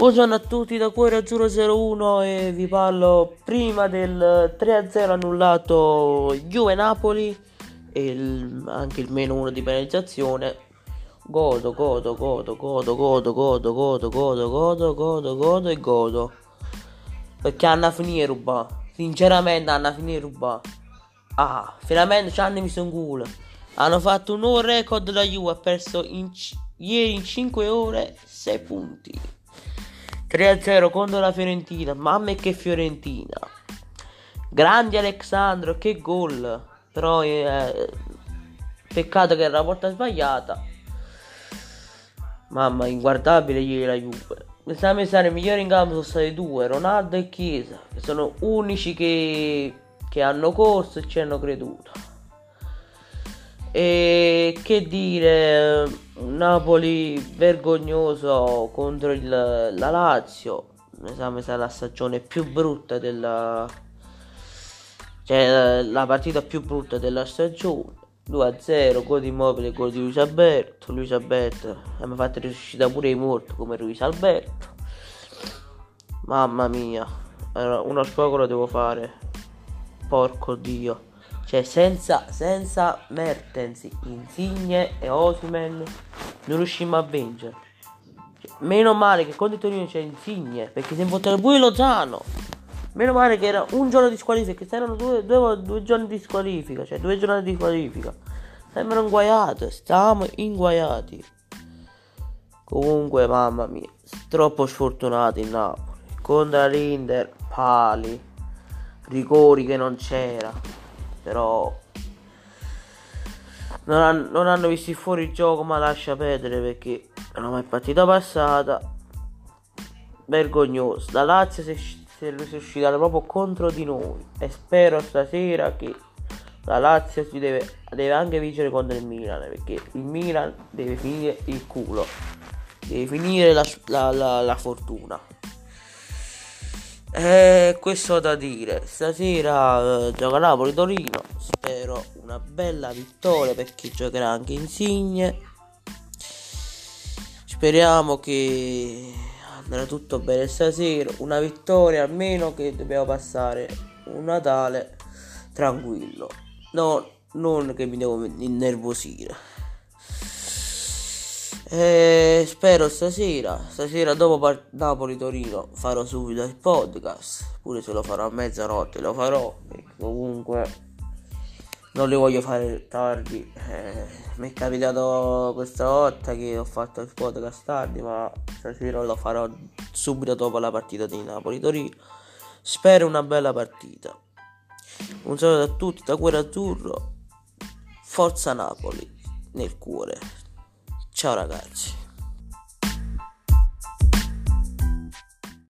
Buongiorno a tutti da Cuore Azzurro 01 e vi parlo prima del 3-0 annullato Juve Napoli e il, anche il meno 1 di penalizzazione. Godo, godo, godo, godo, godo, godo, godo, godo, godo, godo, godo e godo. Perché hanno a finire ruba. Sinceramente hanno a finire ruba. Ah, finalmente ci hanno messo un culo. Hanno fatto un nuovo record la Juve, ha perso in, ieri in 5 ore 6 punti. 3-0 contro la Fiorentina. Mamma che Fiorentina. Grande Alexandro, che gol. Però eh, peccato che era la porta sbagliata. Mamma, inguardabile ieri la Juve. Questa stare i migliori in campo sono stati due, Ronaldo e Chiesa, che sono unici che, che hanno corso e ci hanno creduto. E che dire, Napoli vergognoso contro il, la Lazio. Mi sa, mi sa la stagione più brutta della. Cioè, la partita più brutta della stagione. 2-0, gol di immobile, gol di Luis Alberto. Luis Alberto mi ha fatto riuscita pure i morti come Luis Alberto. Mamma mia, uno sfogo lo devo fare. Porco dio. Cioè, senza, senza Mertens, Insigne e Osimen non riuscimmo a vincere. Cioè, meno male che contro il Torino c'è Insigne, perché si è votato pure Lozano. Meno male che era un giorno di squalifica, che erano due, due, due, giorni di squalifica, cioè due giorni di squalifica. Sembrano inguaiate, stiamo inguaiati. Comunque, mamma mia, troppo sfortunati in Napoli. Contro l'Inter, pali, rigori che non c'era però non, hanno, non hanno visto fuori il gioco ma lascia perdere perché non è partita passata. Vergognoso. La Lazio si, si è riuscita proprio contro di noi. E spero stasera che la Lazio si deve, deve anche vincere contro il Milan perché il Milan deve finire il culo. Deve finire la, la, la, la fortuna e questo da dire, stasera eh, gioca Napoli-Torino, spero una bella vittoria per chi giocherà anche Insigne. Speriamo che andrà tutto bene stasera, una vittoria almeno che dobbiamo passare un Natale tranquillo, no, non che mi devo innervosire. E spero stasera, stasera dopo part- Napoli-Torino farò subito il podcast, pure se lo farò a mezzanotte lo farò, perché comunque non li voglio fare tardi. Eh, mi è capitato questa volta che ho fatto il podcast tardi, ma stasera lo farò subito dopo la partita di Napoli-Torino. Spero una bella partita. Un saluto a tutti da Cuore Azzurro. Forza Napoli nel cuore. Tchau, ragazzi.